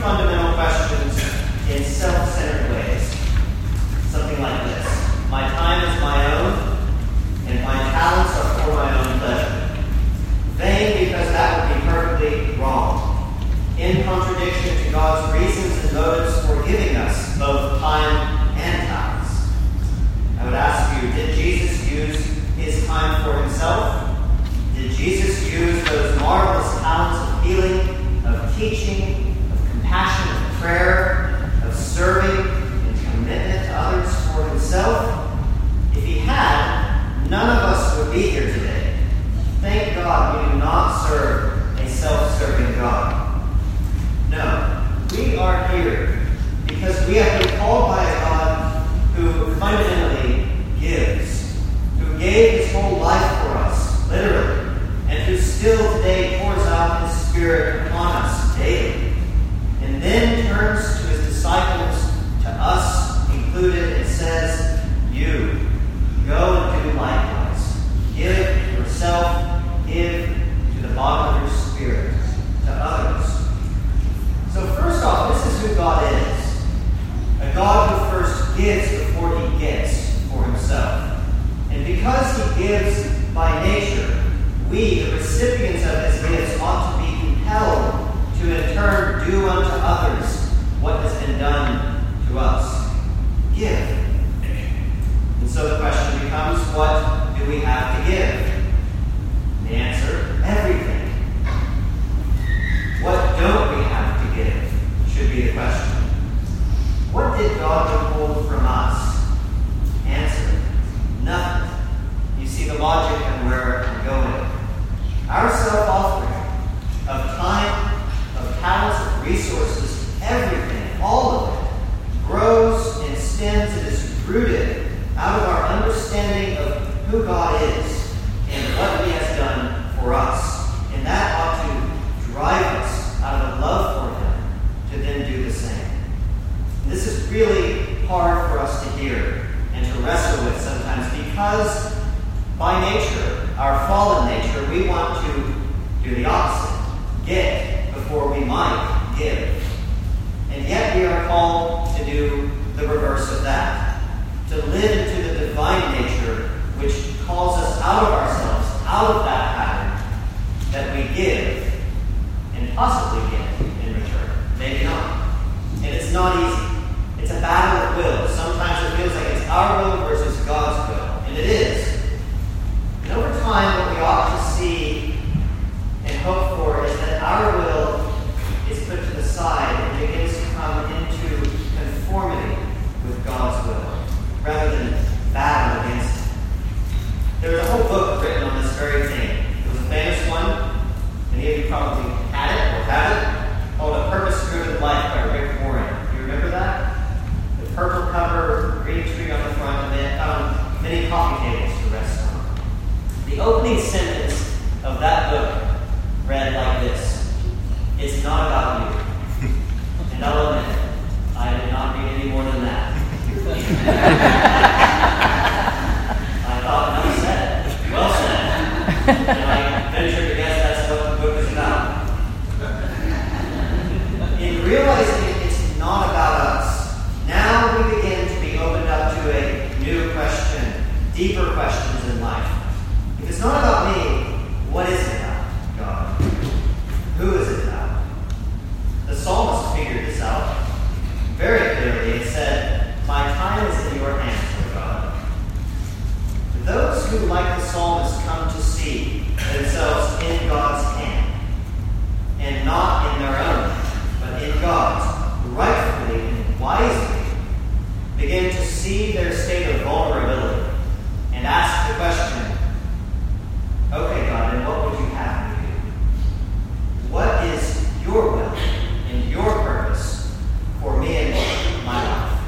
fundamental questions in self-centered ways. Something like this. My time is my own, and my talents are for my own pleasure. Vain because that would be perfectly wrong. In contradiction to God's reasons and motives for giving us both time and talents. I would ask you, did Jesus use his time for himself? Did Jesus use those marvelous talents of healing, of teaching, of compassion, of prayer, of serving, commitment to others for himself? If he had, none of us would be here today. Thank God we do not serve a self serving God. No, we are here because we have been called by a God who fundamentally gives, who gave his whole life for us, literally, and who still today pours out his Spirit upon us daily, and then turns to his disciples, to us included, it says, You go and do likewise. Give yourself, give to the bottom of your spirit to others. So, first off, this is who God is a God who first gives before he gets for himself. And because he gives by nature, we, the recipients of his gifts, ought to be compelled to in turn do unto others what has been done to us give. And so the question becomes what do we have to give? The answer everything. What don't we have to give should be the question. What did God withhold from us? Answer nothing. You see the logic and where I'm going. Our self offering of time, of talents, of resources, everything, all of it, grows and stems and is rooted out of our understanding of who God is and what He has done for us. And that ought to drive us out of a love for Him to then do the same. This is really hard for us to hear and to wrestle with sometimes because by nature, our fallen nature, we want to do the opposite get before we might give. And yet we are called to do the reverse of that. To live into the divine nature which calls us out of ourselves, out of that pattern that we give and possibly get in return. Maybe not. And it's not easy. It's a battle of will. Sometimes it feels like it's our will versus God's will. And it is. And over time, what we ought to see and hope for is that our will is put to the side and begins to come into conformity with God's will rather than battle against it. There's a whole book written on this very thing. It was a famous one. Many of you probably had it or have it, called A Purpose Driven Life by Rick Warren. Do you remember that? The purple cover, green tree on the front, and then found many coffee tables to rest on. The opening sentence of that book read like this It's not about you. And I'll admit, I did not read any more than that. I thought, enough said. Well said. their state of vulnerability and ask the question, okay, God, then what would you have me do? What is your will and your purpose for me and my life?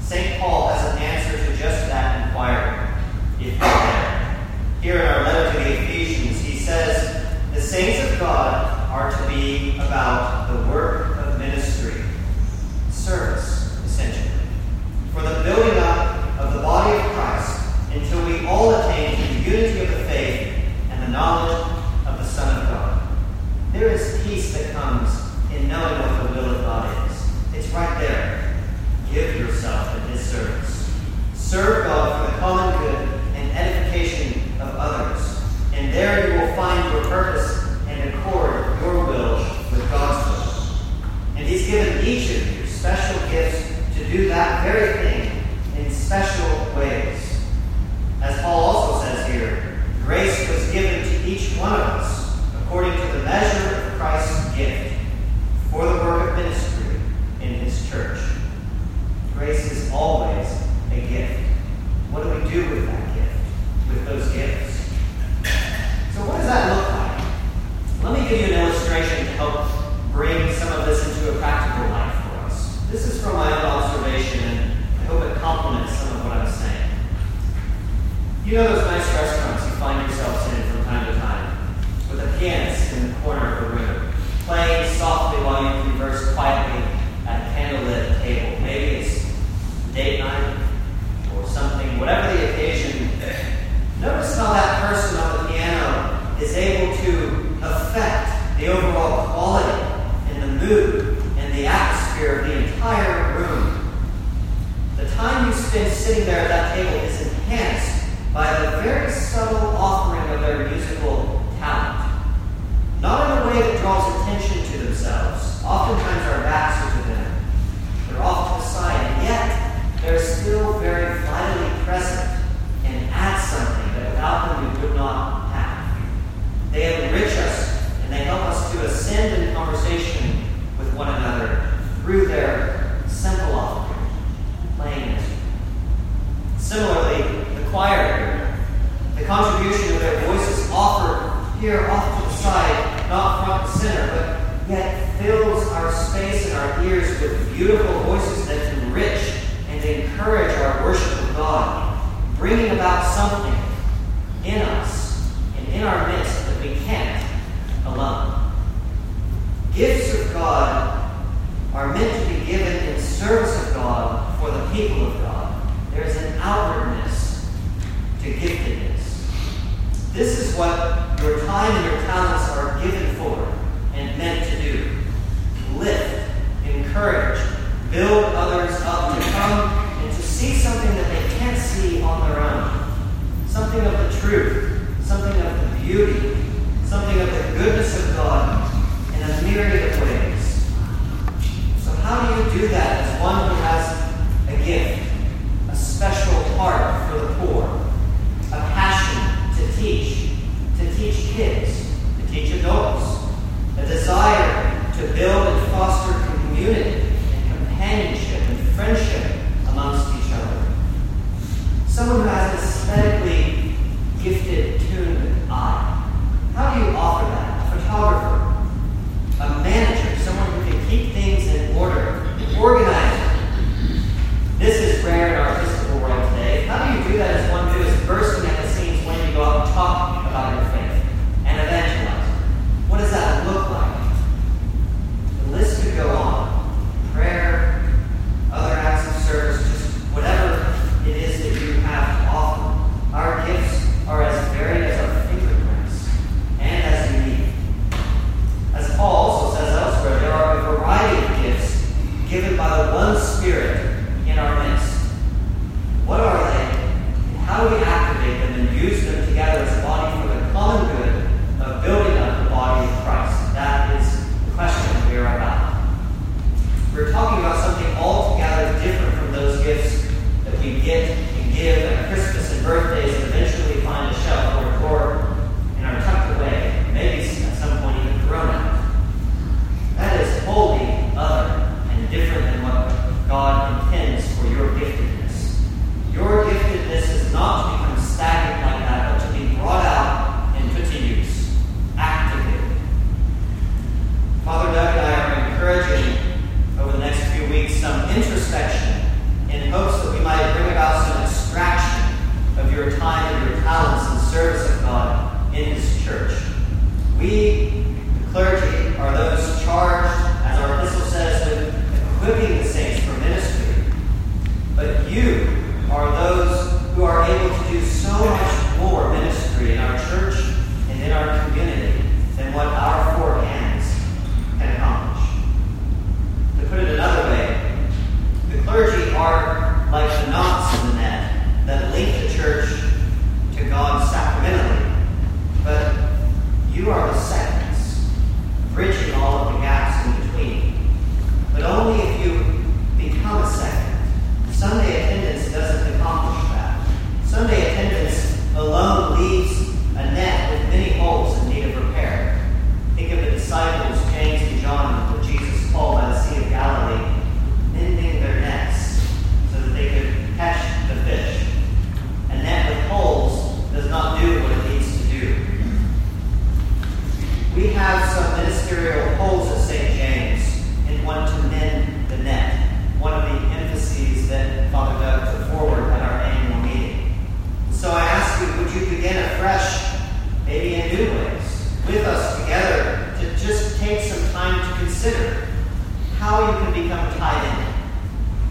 St. Paul has an answer to just that inquiry, if you can, Here in our letter to the Ephesians, he says, the saints of God are to be about the work sitting there at that table. contribution of their voices offered here off to the side, not front and center, but yet fills our space and our ears with beautiful voices that enrich and encourage our worship of God, bringing about something in us and in our midst Someone who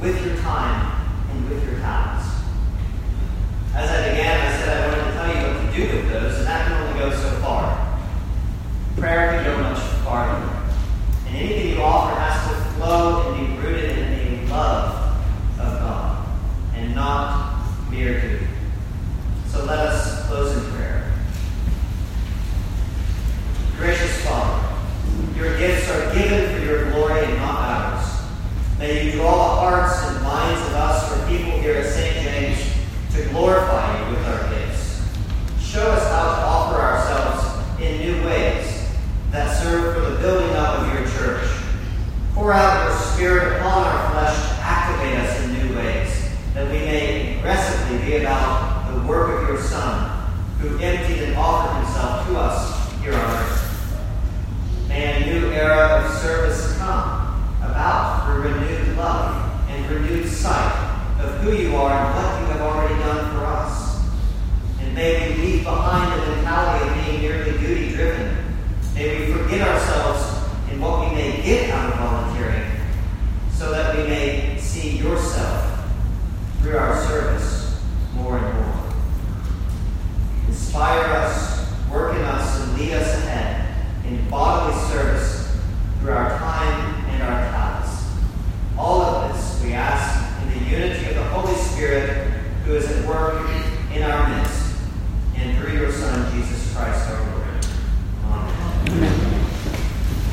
with your time and with your talents. As I began, I said I wanted to tell you what to do with those, and that can only go so far. Prayer can go much farther. And anything you offer has to flow and be rooted in the love of God and not mere duty. So let us close in prayer. Gracious Father, your gifts are given for your glory and not ours. May you draw the hearts and minds of us, for people here at St. James, to glorify you with our gifts. Show us how to offer ourselves in new ways that serve for the building up of your church. Pour out your Spirit upon our flesh to activate us in new ways, that we may aggressively be about the work of your Son, who emptied and offered himself to us here on earth. May a new era of service come about through renewed love and renewed sight of who you are and what you have already done for us. And may we leave behind the mentality of being merely duty driven. May we forget ourselves in what we may get out of volunteering so that we may see yourself through our service more and more. Inspire us,